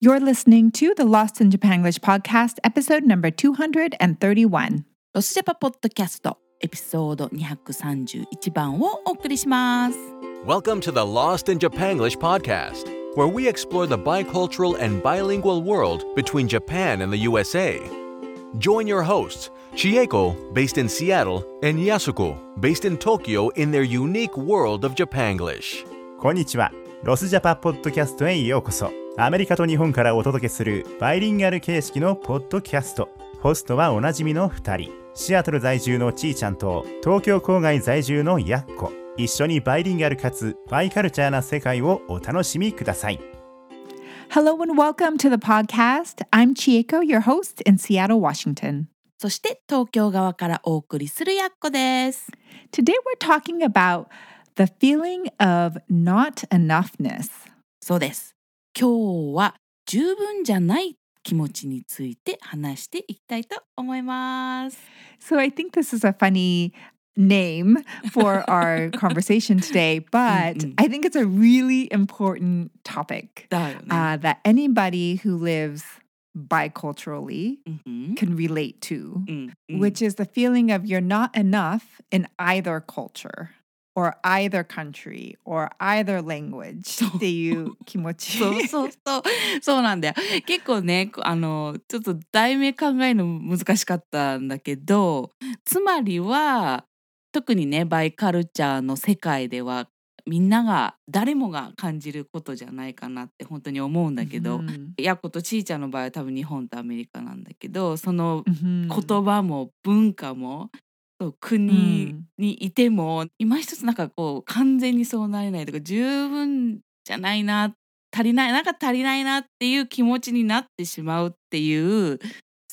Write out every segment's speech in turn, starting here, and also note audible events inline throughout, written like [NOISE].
You're listening to the Lost in Japanglish podcast, episode number 231. ロスジャパポッドキャストエピソード231番をお送りします。 Welcome to the Lost in Japanglish podcast, where we explore the bicultural and bilingual world between Japan and the USA. Join your hosts, Chieko, based in Seattle, and Yasuko, based in Tokyo, in their unique world of Japanglish. こんにちは。ロスジャパポッドキャストへようこそ。 アメリカと日本からお届けするバイリンガル形式のポッドキャスト。ホストはおなじみの2人。シアトル在住のちーちゃんと東京郊外在住のやっこ。一緒にバイリンガルかつバイカルチャーな世界をお楽しみください。Hello and welcome to the podcast. I'm Chieko, your host in Seattle, Washington. そして東京側からお送りするやっこです。Today we're talking about the feeling of not enoughness. そうです。今日は十分じゃない気持ちについて話していきたいと思います。 So I think this is a funny name for our conversation [LAUGHS] today, but Mm-mm. I think it's a really important topic だよね。 uh, that anybody who lives biculturally うんうん can relate to, うんうん which is the feeling of you're not enough in either culture Or either country or either language. [LAUGHS] っていう気持ち。そうそうそうそうなんだよ。結構ねこあのちょっと題名考えるの難しかったんだけどつまりは特にねバイカルチャーの世界ではみんなが誰もが感じることじゃないかなって本当に思うんだけど、うん。やっことちーちゃんの場合は多分日本とアメリカなんだけどそのうん。言葉も文化も国にいても、今一つなんかこう完全にそうなれないとか十分じゃないな足りないなんか足りないなっていう気持ちになってしまうっていう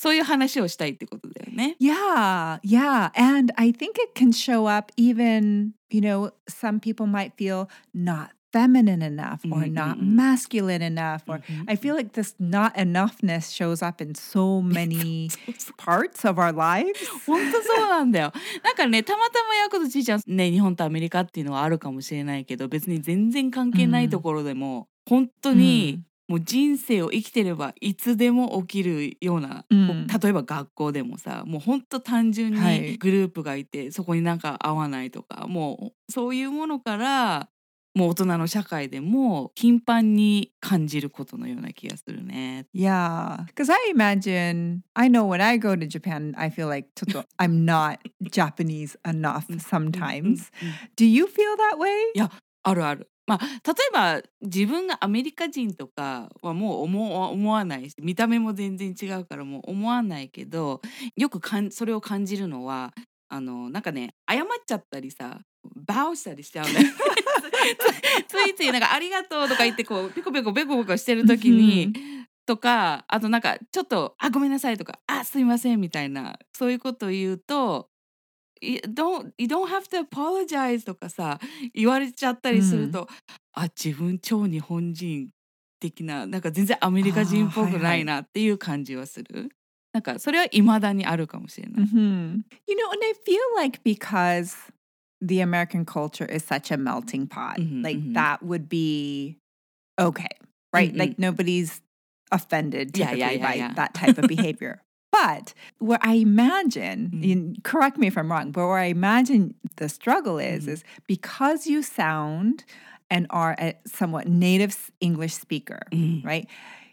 そういう話をしたいってことだよね。Yeah, yeah. And I think it can show up even, you know, some people might feel not feminine enough or Mm, not mm, mm. masculine enough. Or うん I feel like this not enoughness shows up in so [LAUGHS] many parts of our lives. [LAUGHS] 本当そうなんだよ。[LAUGHS] なんかねたまたまヤクとちーちゃんね日本とアメリカっていうのはあるかもしれないけど別に全然関係ないところでも、本当にもう人生を生きてればいつでも起きるような、うん例えば学校でもさもう本当単純はいにグループがいて、そこになんか合わないとかもうそういうものからもう大人の社会でも頻繁に感じることのような気がするね。Yeah. Because I imagine, I know when I go to Japan, I feel like toto- I'm not Japanese enough うん sometimes. Do you feel that way? あるある。まあ、例えば自分がアメリカ人とかはもう思わ思わないし見た目も全然違うからもう思わないけどよくかんそれを感じるのはあのなんかね謝っちゃったりさバウしたりしちゃうんだよ [LAUGHS] [LAUGHS] つついついなんか「ありがとう」とか言ってこうペコペコペコペコしてる時にとかあとなんかちょっと「あごめんなさい」とか「あすいません」みたいなそういうことを言うと「い don't, you don't have to apologize」とかさ言われちゃったりすると、あ自分超日本人的ななんか全然アメリカ人っぽくないなっていう感じはする。なんかそれは未だにあるかもしれない。hmm You know, and I feel like because the American culture is such a melting pot, Mhm, like mhm. that would be okay, right? Mm-mm. Like nobody's offended Yeah, typically yeah, yeah, by yeah. that type of [LAUGHS] behavior. But where I imagine, Mm. you- correct me if I'm wrong, but where I imagine the struggle is, Mhm. is because you sound and are a somewhat native s- English speaker, うん、 right?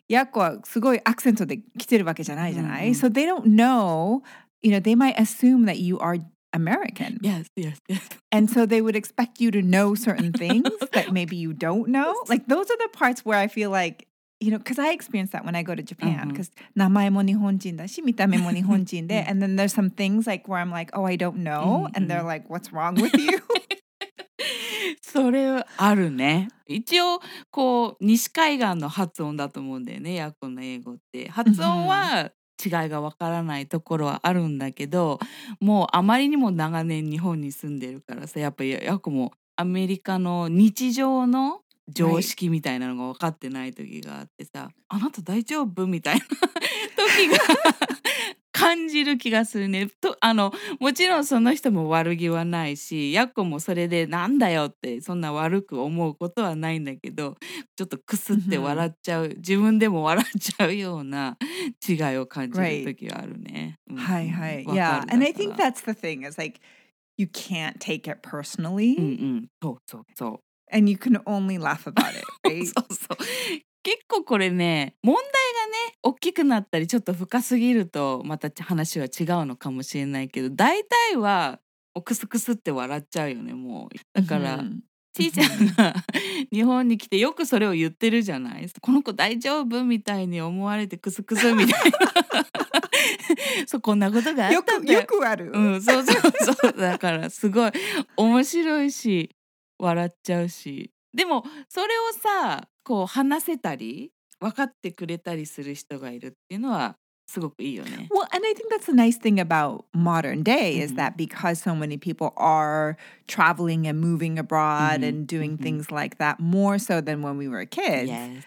ヤッコはすごいアクセントで来てるわけじゃないじゃない、うんうん So they don't know, you know, they might assume that you are American. Yes, yes, yes. And so they would expect you to know certain [LAUGHS] things that maybe you don't know. Like those are the parts where I feel like, you know, because I experience that when I go to Japan, Mhm. because 名前も日本人だし、見た目も日本人[LAUGHS] で、and then there's some things like where I'm like, oh, I don't know. And they're Mhm. like, what's wrong with you? [LAUGHS] それあるね。一応こう西海岸の発音だと思うんだよねヤッコの英語って。発音は 違いがわからないところはあるんだけどもうあまりにも長年日本に住んでるからさやっぱりヤッコもアメリカの日常の常識みたいなのが分かってない時があってさ「あなた大丈夫?」みたいな [LAUGHS] 時が [LAUGHS] 感じる気がするね。とあのもちろんその人も悪気はないしやっこもそれでなんだよってそんな悪く思うことはないんだけどちょっとくすって笑っちゃう、自分でも笑っちゃうような違いを感じる時はあるね。うんはいはい。Yeah. る And I think that's the thing is like you can't take it personally うんうんそうそうそう。and you can only laugh about it, [LAUGHS] そ right? うそう結構これね問題がね大きくなったりちょっと深すぎるとまた話は違うのかもしれないけど大体はおクスクスって笑っちゃうよねもう。だから、Mhm. ちいちゃんが日本に来てよくそれを言ってるじゃない？この子大丈夫？みたいに思われてクスクスみたいな。[LAUGHS] そうこんなことがあったんだよ。よくよくある。うん、そうそうそう。だからすごい面白いし笑っちゃうし。でもそれをさこう話せたり分かってくれたりする人がいるっていうのはすごくいいよね。 Well, and I think that's the nice thing about modern day is Mhm. that because so many people are traveling and moving abroad Mhm, and doing mhm. things like that more so than when we were kids, Yes.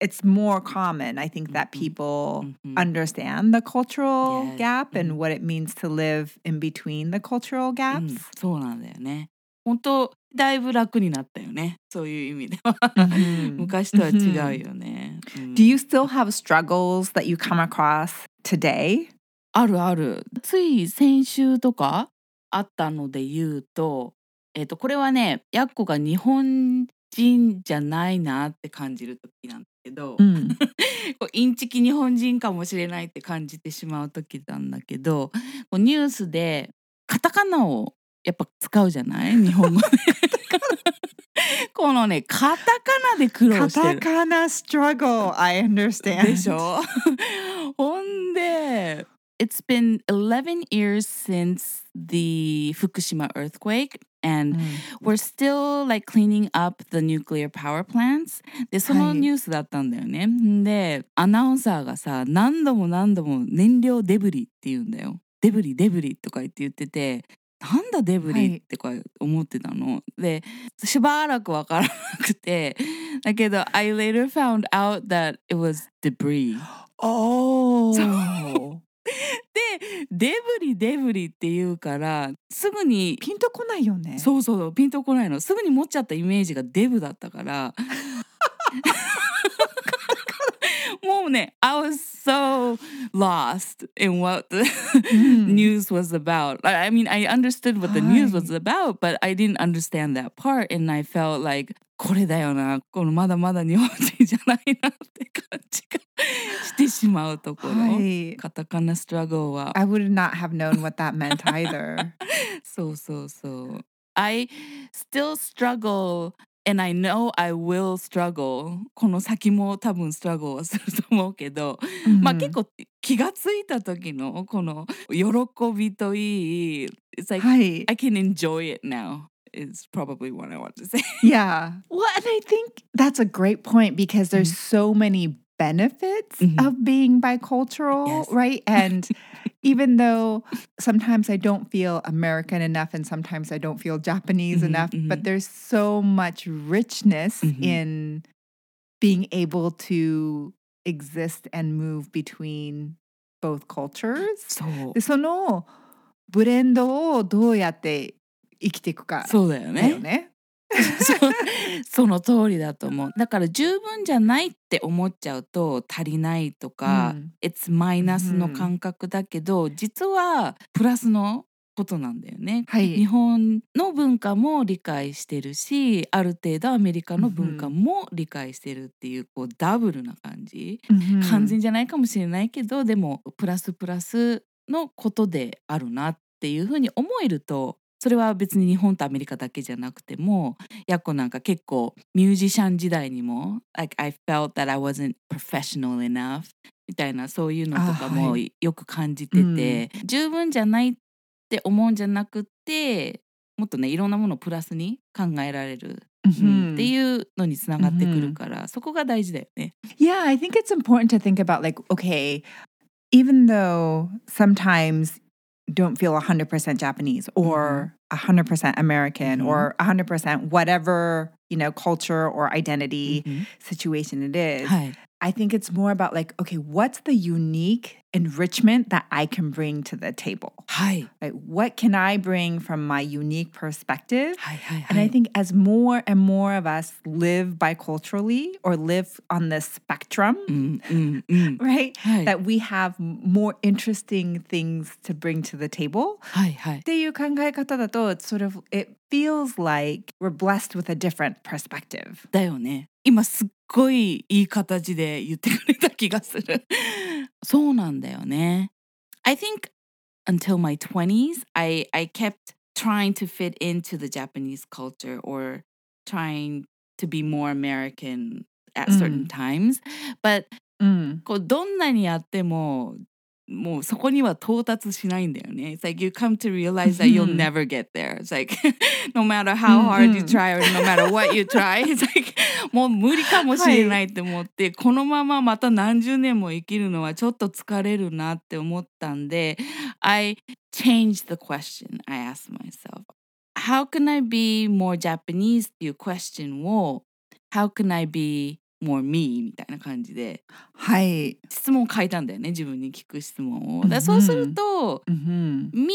it's more common, I think, that Mhm, people mhm. understand the cultural Yes, gap and mhm. what it means to live in between the cultural うん gaps. そうなんだよね。 本当だいぶ楽になったよねそういう意味では。Mhm, 昔とは違う mhm. よね。うん Do you still have struggles that you come across today? あるある。つい先週とかあったので言うと、えっ、とこれはね、やっこが日本人じゃないなって感じる時なんだけど、Mm. [LAUGHS] こうインチキ日本人かもしれないって感じてしまう時なんだけど、ニュースでカタカナをやっぱ使うじゃない日本語で。このねカタカナで苦労してる。Katakana struggle, I understand. でしょほんで It's been 11 years since the Fukushima earthquake and Mm. we're still like cleaning up the nuclear power plants でそのはいニュースだったんだよね、んでアナウンサーがさ何度も何度も燃料デブリって言うんだよデブリデブリとか言って言っててなんだデブはい。リってか思ってたの、でしばらくわからなくてだけど I later found out that it was debris Oh. でデブリデブリって言うからすぐにピンとこないよね。そうそうピンとこないの。すぐに持っちゃったイメージがデブだったから も[LAUGHS] うね I was so lost in what the [LAUGHS] うん news was about I I mean I understood what the news はい was about but I didn't understand that part and I felt like これだよなこのまだまだ日本人じゃないなって感じがしてしまうところ、はい。カタカナストラゴは [LAUGHS] I would not have known what that meant either. そうそうそう。I still struggle and I know I will struggle この先も多分ストラゴはすると思うけど、まあうん結構気がついた時のこの喜びといい It's like はい。 I can enjoy it now is probably what I want to say [LAUGHS] Yeah. Well, and I think that's a great point because there's so many benefits Mhm. of being bicultural, Yes. right? And [LAUGHS] even though sometimes I don't feel American enough and sometimes I don't feel Japanese Mhm, enough, mhm. but there's so much richness Mhm. in being able to exist and move between both cultures. そうでそのブレンドをどうやって生きていくかそうだよだよねね。 [LAUGHS] その通りだと思う。だから十分じゃないって思っちゃうと足りないとか、うん。It's マイナスの感覚だけど、実はプラスのことなんだよね。はい。日本の文化も理解してるしある程度アメリカの文化も理解してるっていうこうダブルな感じ、完全じゃないかもしれないけどでもプラスプラスのことであるなっていうふうに思えるとそれは別に日本とアメリカだけじゃなくてもやっこなんか結構ミュージシャン時代にも「like I felt that I wasn't professional enough」みたいなそういうのとかあもはよく感じてて、十分じゃないって思うんじゃなくってもっとねいろんなものをプラスに考えられる、うんっていうのにつながってくるから、そこが大事だよね。Yeah, I think it's important to think about like, okay, even though sometimes don't feel 100% Japanese or mm-hmm. 100% American Mhm. or 100% whatever, you know, culture or identity うん situation it is. はい。 I think it's more about like, okay, what's the unique enrichment that I can bring to the table? はい。 Like, what can I bring from my unique perspective? はいはいは And I い。 think as more and more of us live biculturally or live on this spectrum, うんうんうん。 right, [LAUGHS] はい。 that we have more interesting things to bring to the table. はいはいっ。ていう考え方だと it's sort of it feels like we're blessed with a different perspective. だよね。今すっごいいい形で言ってくれた気がする。[LAUGHS] そうなんだよね。I think until my 20s, I, I kept trying to fit into the Japanese culture or trying to be more American at certain うん times. But うん。こうどんなにやっても もうそこには到達しないんだよね。It's like you come to realize that you'll うん never get there. It's like no matter how hard うん you うん try or no matter what you try, it's like もう無理かもしれないって思って、このまままた何十年も生きるのはちょっと疲れるなって思ったんで、I changed the question I asked myself. How can I be more Japanese っていう question を How can I be more me みたいな感じではい。質問を変えたんだよね自分に聞く質問を。うんだそうするとうん。「me」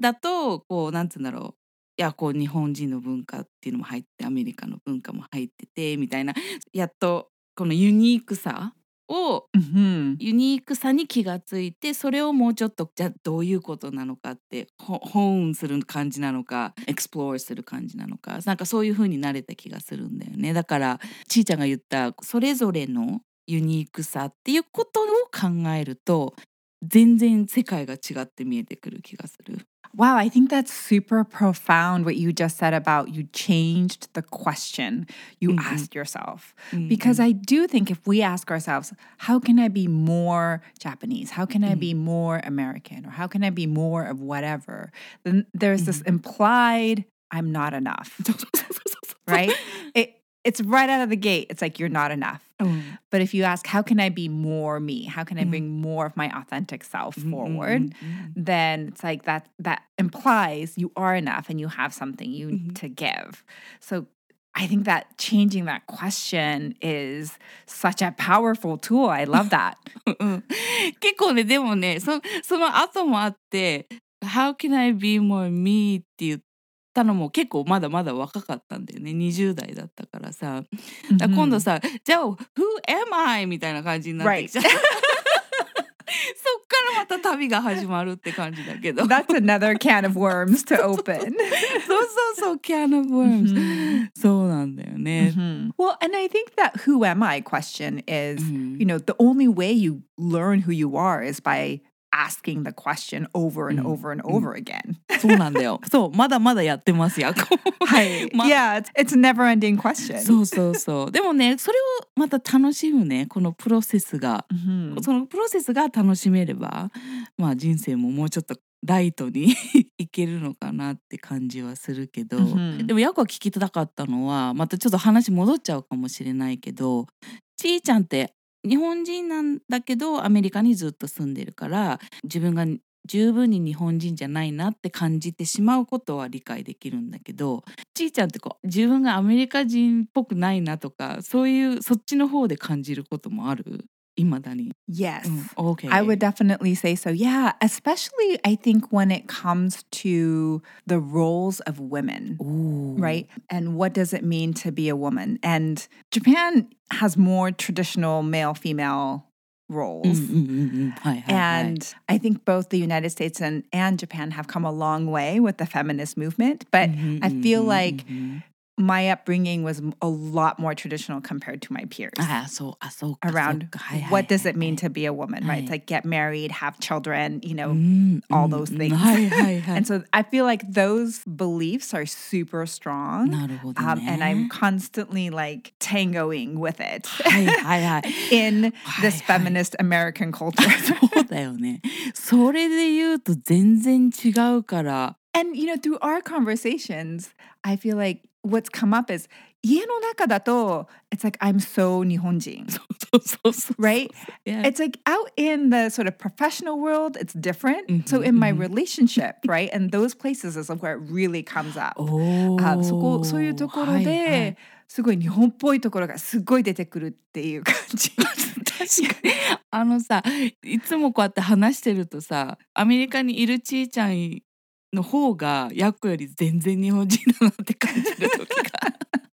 だとこうなんつうんだろういやこう日本人の文化っていうのも入ってアメリカの文化も入っててみたいなやっとこのユニークさをうん。ユニークさに気がついてそれをもうちょっとじゃあどういうことなのかってほ hone する感じなのか explore する感じなのかなんかそういう風になれた気がするんだよねだからちーちゃんが言ったそれぞれのユニークさっていうことを考えると 全然世界が違って見えてくる気がする。 Wow, I think that's super profound what you just said about you changed the question you Mhm. asked yourself. うん Because I do think if we ask ourselves, how can I be more Japanese? How can I be more American? Or how can I be more of whatever? Then there's this implied, I'm not enough, そうそうそうそう[LAUGHS] そう right? it, it's right out of the gate. It's like, you're not enough. うん。 But if you ask, how can I be more me? How can I Mhm. bring more of my authentic self うんうんうんうん forward? then it's like that that implies you are enough and you have something you Mhm. to give. So I think that changing that question is such a powerful tool. I love that. [LAUGHS] うん結構ねでもねそその後もあって「How can I be more me?」って言っ たのも結構まだまだ若かったんだよね20代だったからさだから今度 Mhm. さ「じゃあ Who am I?」みたいな感じになってきちゃう。そっからまた旅が始まるって感じだけど。That's another can of worms to open. そうそうそう、can of worms、Mhm. そうなんだよね。Mhm. Well, and I think that who am I question is, うん you know, the only way you learn who you are is by asking the question over and Mm. over and over again. [LAUGHS] そうなんだよ。[LAUGHS] そう、まだまだやってますよ。Hi. [LAUGHS] ま yeah, it's, it's never ending question. そうそうそう。でもね、それをまた楽しむね、このプロセスが。Mhm. そのプロセスが楽しめれば、まあ人生ももうちょっとライトにいけるのかなって感じはするけど、Mhm. でもヤコが聞きたかったのは、またちょっと話戻っちゃうかもしれないけど、ちーちゃんって日本人なんだけどアメリカにずっと住んでるから自分が十分に日本人じゃないなって感じてしまうことは理解できるんだけどちいちゃんってこう自分がアメリカ人っぽくないなとかそういうそっちの方で感じることもある？Imadani. Yes. Mm, okay. I would definitely say so. Yeah. Especially, I think, when it comes to the roles of women, Ooh. right? And what does it mean to be a woman? And Japan has more traditional male female mm, roles. Mm, mm, mm, hi, hi, and hi. I think both the United States and, and Japan have come a long way with the feminist movement. But mm-hmm, I feel mm-hmm, like. Mm-hmm my upbringing was a lot more traditional compared to my peers. ああそうあそうか Around そうかはいはい what does はい it mean to be a woman, right? It's Right. like get married, have children, you know, うん all うん those うん things. はいはいは[LAUGHS] い And so I feel like those beliefs are super strong. なるほど Um, ね。 and I'm constantly like tangoing with it は[LAUGHS] いはいはい。 in Hi, this hi. feminist American culture. [LAUGHS] そうだよね。それで言うと全然違うから。 and, you know, through our conversations, I feel like what's come up is 家の中だと it's like I'm so 日本人 right Yeah. it's like out in the sort of professional world it's different so Mhm, in my mhm. relationship right and those places is where it really comes up おーあそこそういうところで、はいはいすごい日本っぽいところがすごい出てくるっていう感じ。確かにあのさいつもこうやって話してるとさアメリカにいるちーちゃんの方がヤッコより全然日本人だなって感じる時が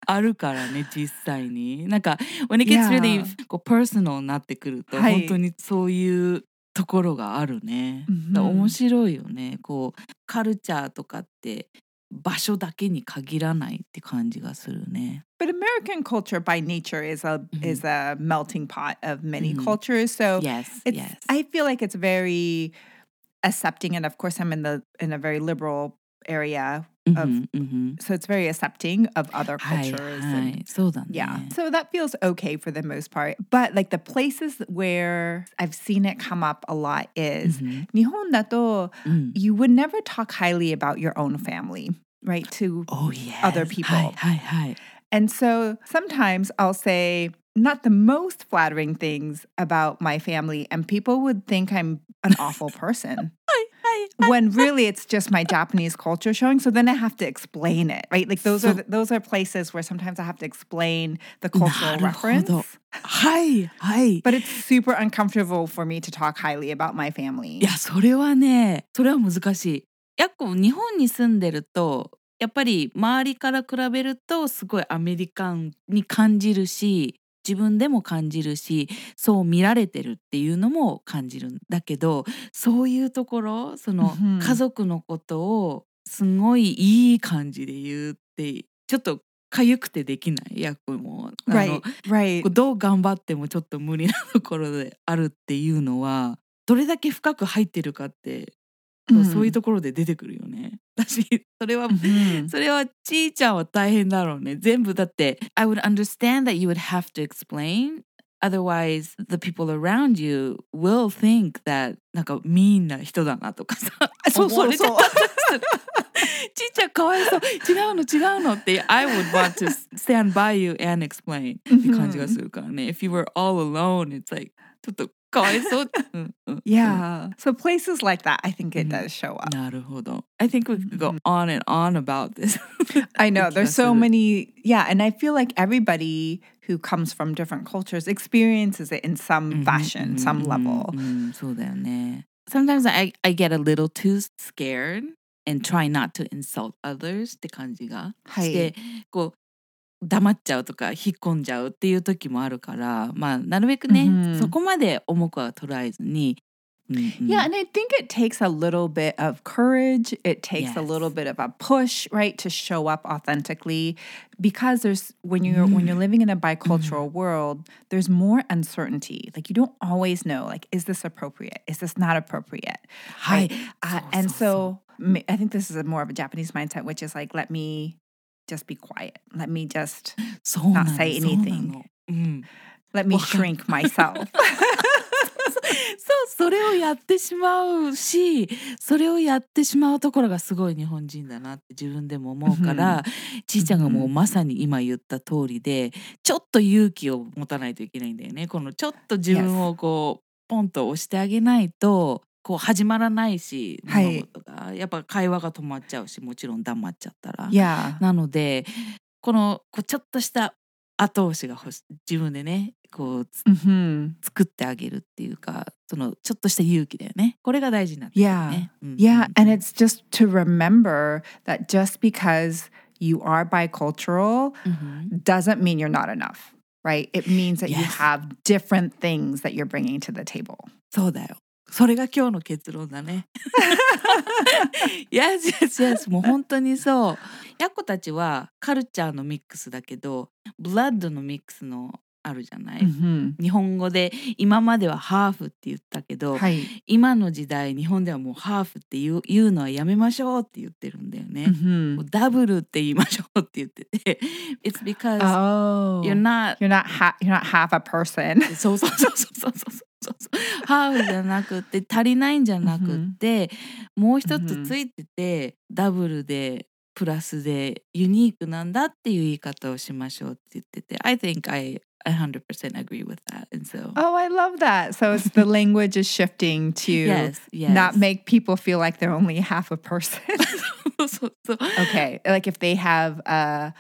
あるからね実際になんか when it gets really. こう personal になってくると、はい本当にそういうところがあるね、うん面白いよねこうカルチャーとかって場所だけに限らないって感じがするね But American culture by nature is a Mhm. is a melting pot of many Mhm. cultures. So yes yes I feel like it's very accepting and of course i'm in the in a very liberal area mm-hmm, of mm-hmm. so it's very accepting of other cultures and, yeah eh. so that feels okay for the most part but like the places where i've seen it come up a lot is mm-hmm. nihon dato mm. you would never talk highly about your own family right to oh, yes. other people hi hi hi and so sometimes I'll say, not the most flattering things about my family and people would think I'm an awful person. [LAUGHS] はい。 when really it's just my Japanese culture showing. So then I have to explain it, right? Like those are So- the, those are places where sometimes I have to explain the cultural なるほど。 reference. はいはい。 But it's super uncomfortable for me to talk highly about my family. いやそれはねそれは難しい。やっこ日本に住んでるとやっぱり周りから比べるとすごいアメリカンに感じるし 自分でも感じるしそう見られてるっていうのも感じるんだけどそういうところそのうん家族のことをすごいいい感じで言うってちょっと痒くてできないやっこも。あの Right, right. どう頑張ってもちょっと無理なところであるっていうのはどれだけ深く入ってるかって、そうそういうところで出てくるよね。私それは、Mhm. それはちーちゃんは大変だろうね。全部だって I would understand that you would have to explain otherwise the people around you will think that なんかミーンな人だなとかさそうそうそうちゃっちゃんかわいそう違うの違うのって I would want to stand by you and explain って感じがするからね。If you were all alone, it's like ちょっと かわ[LAUGHS] いそう。うんうん Yeah. So places like that, I think it Mhm. does show up. なるほど。I think we could go on and on about this. [LAUGHS] I know there's so 気がする many. Yeah. And I feel like everybody who comes from different cultures experiences it in some fashion, some level. うんうんそうだよね。Sometimes I, I get a little too scared and try not to insult others って感じがして、こう 黙っちゃうとか引っ込んじゃうっていう時もあるから、まあなるべくね、うんそこまで重くは捉えずに。うんうん Yeah, and I think it takes a little bit of courage. It takes a Yes. little bit of a push, right, to show up authentically because there's when you're when you're living in a bicultural world, there's more uncertainty. Like you don't always know like is this appropriate? Is this not appropriate? はい。 Uh, そう and そう so ma- I think this is a more of a Japanese mindset which is like let me just be quiet. Let me just not say anything. のうん、let me shrink myself. [LAUGHS] そうそれをやってしまうしそれをやってしまうところがすごい日本人だなって自分でも思うから、ちいちゃんがもうまさに今言った通りでちょっと勇気を持たないといけないんだよねこのちょっと自分をこうポンと押してあげないとこう始まらないしはいやっぱ会話が止まっちゃうしもちろん黙っちゃったら。yeah. なのでこのこうちょっとした後押しが欲し自分でねこうつ Mhm. 作ってあげるっていうかそのちょっとした勇気だよねこれが大事になってくるね。うん Yeah, うん and it's just to remember that just because you are bicultural うん doesn't mean you're not enough, right? It means that you Yes. have different things that you're bringing to the table. そうだよ。それが今日の結論だね。[LAUGHS] yes, yes, yes. もう本当にそう。ヤッコたちはカルチャーのミックスだけど、ブラッドのミックスのあるじゃない、Mhm. 日本語で今まではハーフって言ったけど、Hi. 今の時代日本ではもうハーフって言う言うのはやめましょうって言ってるんだよね。も Mhm. うダブルって言いましょうって言ってて [LAUGHS] It's because Oh, you're not you're not ha- you're not half a person. [LAUGHS] そうそうそうそうそうそうハーフじゃなくて足りないんじゃなくって、もう一つついてて、ダブルでプラスでユニークなんだっていう言い方をしましょうって言ってて I think I 100% agree with that and so Oh, I love that. So it's the language is shifting to yes yes not make people feel like they're only half a person. そうそう okay. Like if they have a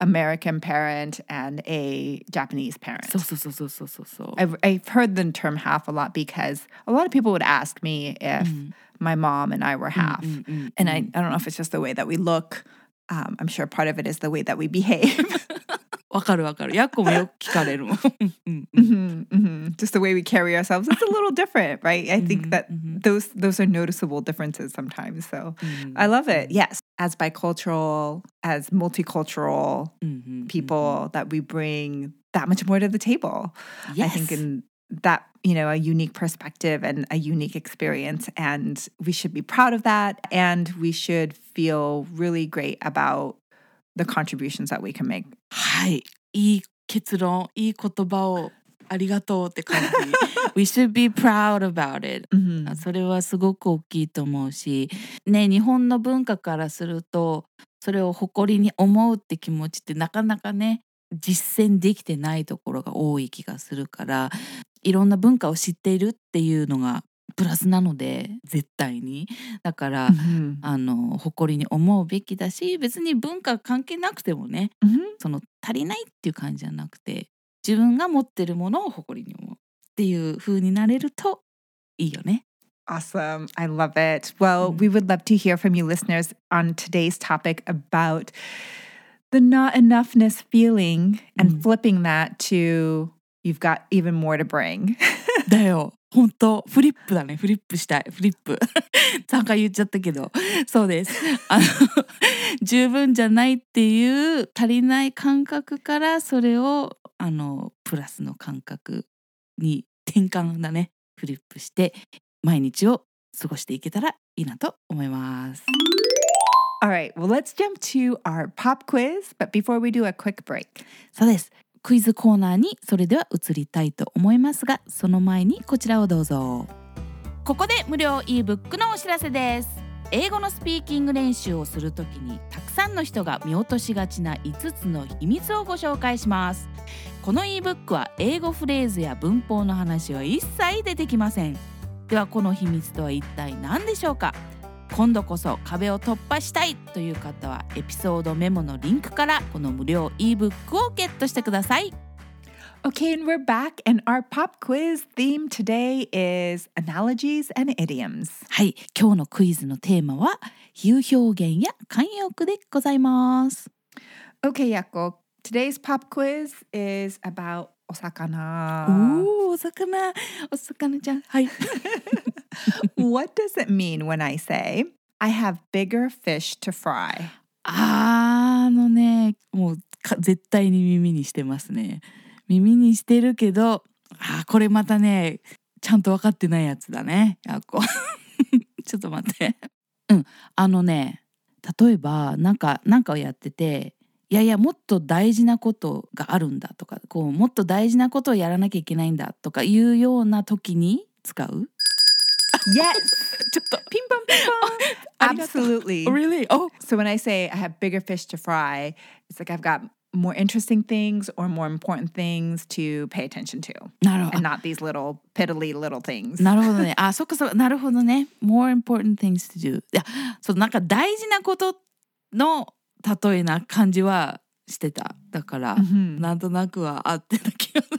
American parent and a Japanese parent. So, so, so, so, so, so, so. I've, I've heard the term half a lot because a lot of people would ask me if mm. my mom and I were mm, half. Mm, mm, and I, mm. I don't know if it's just the way that we look. Um, I'm sure part of it is the way that we behave. [LAUGHS] わかるわかるやっこもよく聞かれるもんうんう[LAUGHS] ん Mhm, mhm. Just the way we carry ourselves. It's a [LAUGHS] little different, right? I think Mhm, that mhm. those those are noticeable differences sometimes. So うん I love it. Yes, as bicultural, as multicultural うんうんうん people, that we bring that much more to the table. I think Yes. in that you know a unique perspective and a unique experience, and we should be proud of that, and we should feel really great about the contributions that we can make. はいいい結論いい言葉をありがとうって感じ [LAUGHS] We should be proud about it Mhm. それはすごく大きいと思うしね日本の文化からするとそれを誇りに思うって気持ちってなかなかね実践できてないところが多い気がするからいろんな文化を知っているっていうのがプラスなので絶対にだから、Mhm. あの誇りに思うべきだし別に文化関係なくてもね Mhm. その足りないっていう感じじゃなくて自分が持ってるものを誇りに思うっていう風になれるといいよね。Awesome. I love it. Well, Mm. we would love to hear from you listeners on today's topic about the not enoughness feeling and Mm. flipping that to you've got even more to bring. だよ本当フリップだねフリップしたいフリップ [LAUGHS] 3回言っちゃったけどそうですあの [LAUGHS] 十分じゃないっていう足りない感覚からそれをあのプラスの感覚に転換だねフリップして毎日を過ごしていけたらいいなと思います。All right. Well, let's jump to our pop quiz. But before we do a quick break, そうです。クイズコーナーにそれでは移りたいと思いますが、その前にこちらをどうぞ。ここで無料 ebook のお知らせです。英語のスピーキング練習をするときにたくさんの人が見落としがちな5つの秘密をご紹介します。この ebook は英語フレーズや文法の話は一切出てきません。ではこの秘密とは一体何でしょうか？今度こそ壁を突破したいという方はエピソードメモのリンクからこの無料 ebook をゲットしてください okay, and we're back. And our pop quiz theme today is analogies and idioms. はい今日のクイズのテーマは比喩表現や慣用句でございます Okay, Yako. Today's pop quiz is about. おーお魚。お魚ちゃん。はい。[LAUGHS] What does it mean when I say I have bigger fish to fry? あのねもうか絶対に耳にしてますね。耳にしてるけどあーこれまたねちゃんと分かってないやつだね。やっこ。[LAUGHS] ちょっと待って。うん。あのね例えばなんかなんかをやってていやいやもっと大事なことがあるんだとかこうもっと大事なことをやらなきゃいけないんだとかいうような時に使う Yes. ちょっと Ping pong, ping pong. Absolutely. Really? Oh So when I say I have bigger fish to fry, it's like I've got more interesting things or more important things to pay attention to なるほど and not these little piddly little things. なるほどね。あ、そっかそっか。なるほどね。more important things to do. いや、そうなんか大事なことの例えな感じはしてた。だから、Mhm. なんとなくは合ってた気がする。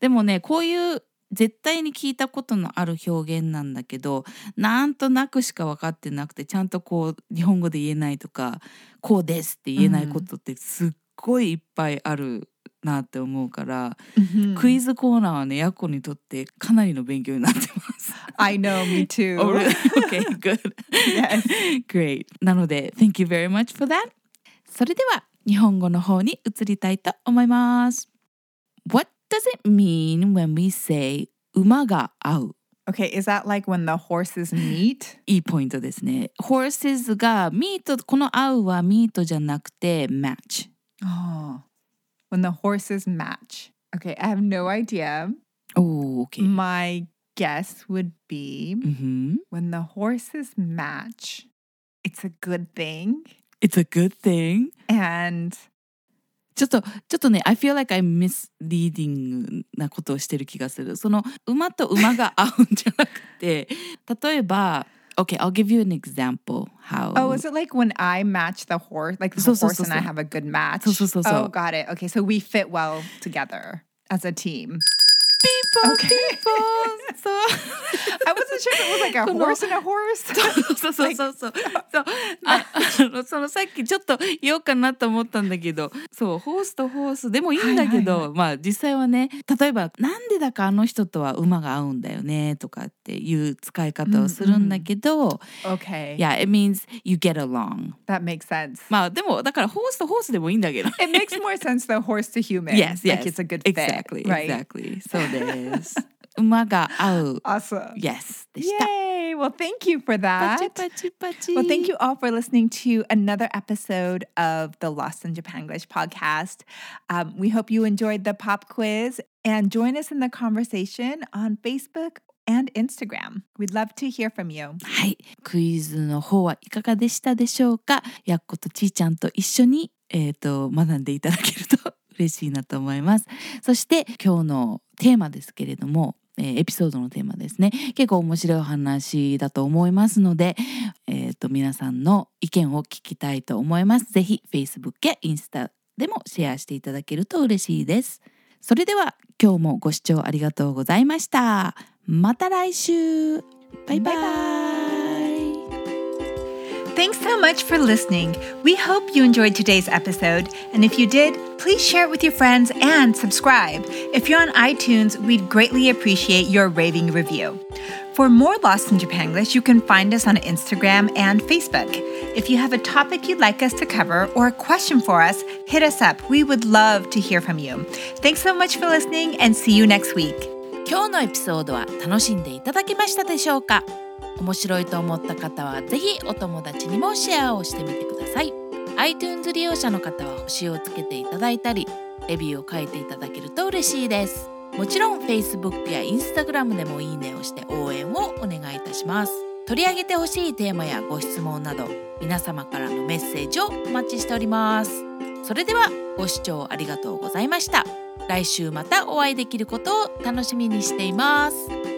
でもね、こういう絶対に聞いたことのある表現なんだけどなんとなくしか分かってなくてちゃんとこう日本語で言えないとかこうですって言えないことってすっごいいっぱいあるなって思うから、Mhm. クイズコーナーはねヤコにとってかなりの勉強になってます。I know, me too. oh, really? Okay, good. Yes. Great. なので、Thank you very much for that. それでは、日本語の方に移りたいと思います。What does it mean when we say 馬が合う Okay, is that like when the horses meet? いいポイントですね。horses が meat この合うは meat じゃなくて match。Oh, when the horses match. Okay, I have no idea. Oh, okay. My guess would be うんふん when the horses match, it's a good thing. It's a good thing. And ちょっと、ちょっとね、I feel like I'm misleading なことをしてる気がする。その馬と馬が合うんじゃなくて、例えば、 [LAUGHS] [LAUGHS] Okay, I'll give you an example. How? oh, is it like when I match the horse, like the So, so, horse so, and I have a good match? So, so, so, so. Oh, got it. Okay, so we fit well together as a team. ピンポン、Okay. ピンポン。そう。I wasn't sure if it was like a horse and a horse. そうそうそうそうそう。ああのそのさっきちょっと言おうかなと思ったんだけどそうホースとホースでもいいんだけど、はいはいまあ実際はね例えばなんでだかあの人とは馬が合うんだよねとかっていう使い方をするんだけど、okay. Yeah, it means you get along. That makes sense. まあでもだからホースとホースでもいいんだけど。It makes more sense though, horse to human. yes, yes. Like it's a good fit. exactly, right? exactly. そうです。馬が合う。Awesome. Yes でした。Yay. Well, thank you for パ that. チパチパチ。Well, thank you all for listening to another episode of the Lost in Japanglish podcast. Um, we hope you enjoyed the pop quiz and join us in the conversation on Facebook and Instagram. We'd love to hear from you. はい。クイズの方はいかがでしたでしょうかやっことちーちゃんと一緒に、えー、と学んでいただけると嬉しいなと思います。そして今日のテーマですけれども、えーエピソードのテーマですね。結構面白い話だと思いますので、えー、と皆さんの意見を聞きたいと思います。ぜひ Facebook やインスタでもシェアしていただけると嬉しいです。それでは今日もご視聴ありがとうございました。また来週バイバイバイ Thanks so much for listening. We hope you enjoyed today's episode. And if you did, please share it with your friends and subscribe. If you're on iTunes, we'd greatly appreciate your raving review. For more Lost in Japanglish, you can find us on Instagram and Facebook. If you have a topic you'd like us to cover or a question for us, hit us up. We would love to hear from you. Thanks so much for listening and see you next week. 今日のエピソードは楽しんでいただけましたでしょうか 面白いと思った方はぜひお友達にもシェアをしてみてください。iTunes 利用者の方は星をつけていただいたりレビューを書いていただけると嬉しいです。もちろん Facebook や Instagram でもいいねをして応援をお願いいたします。取り上げてほしいテーマやご質問など皆様からのメッセージをお待ちしております。それではご視聴ありがとうございました。来週またお会いできることを楽しみにしています。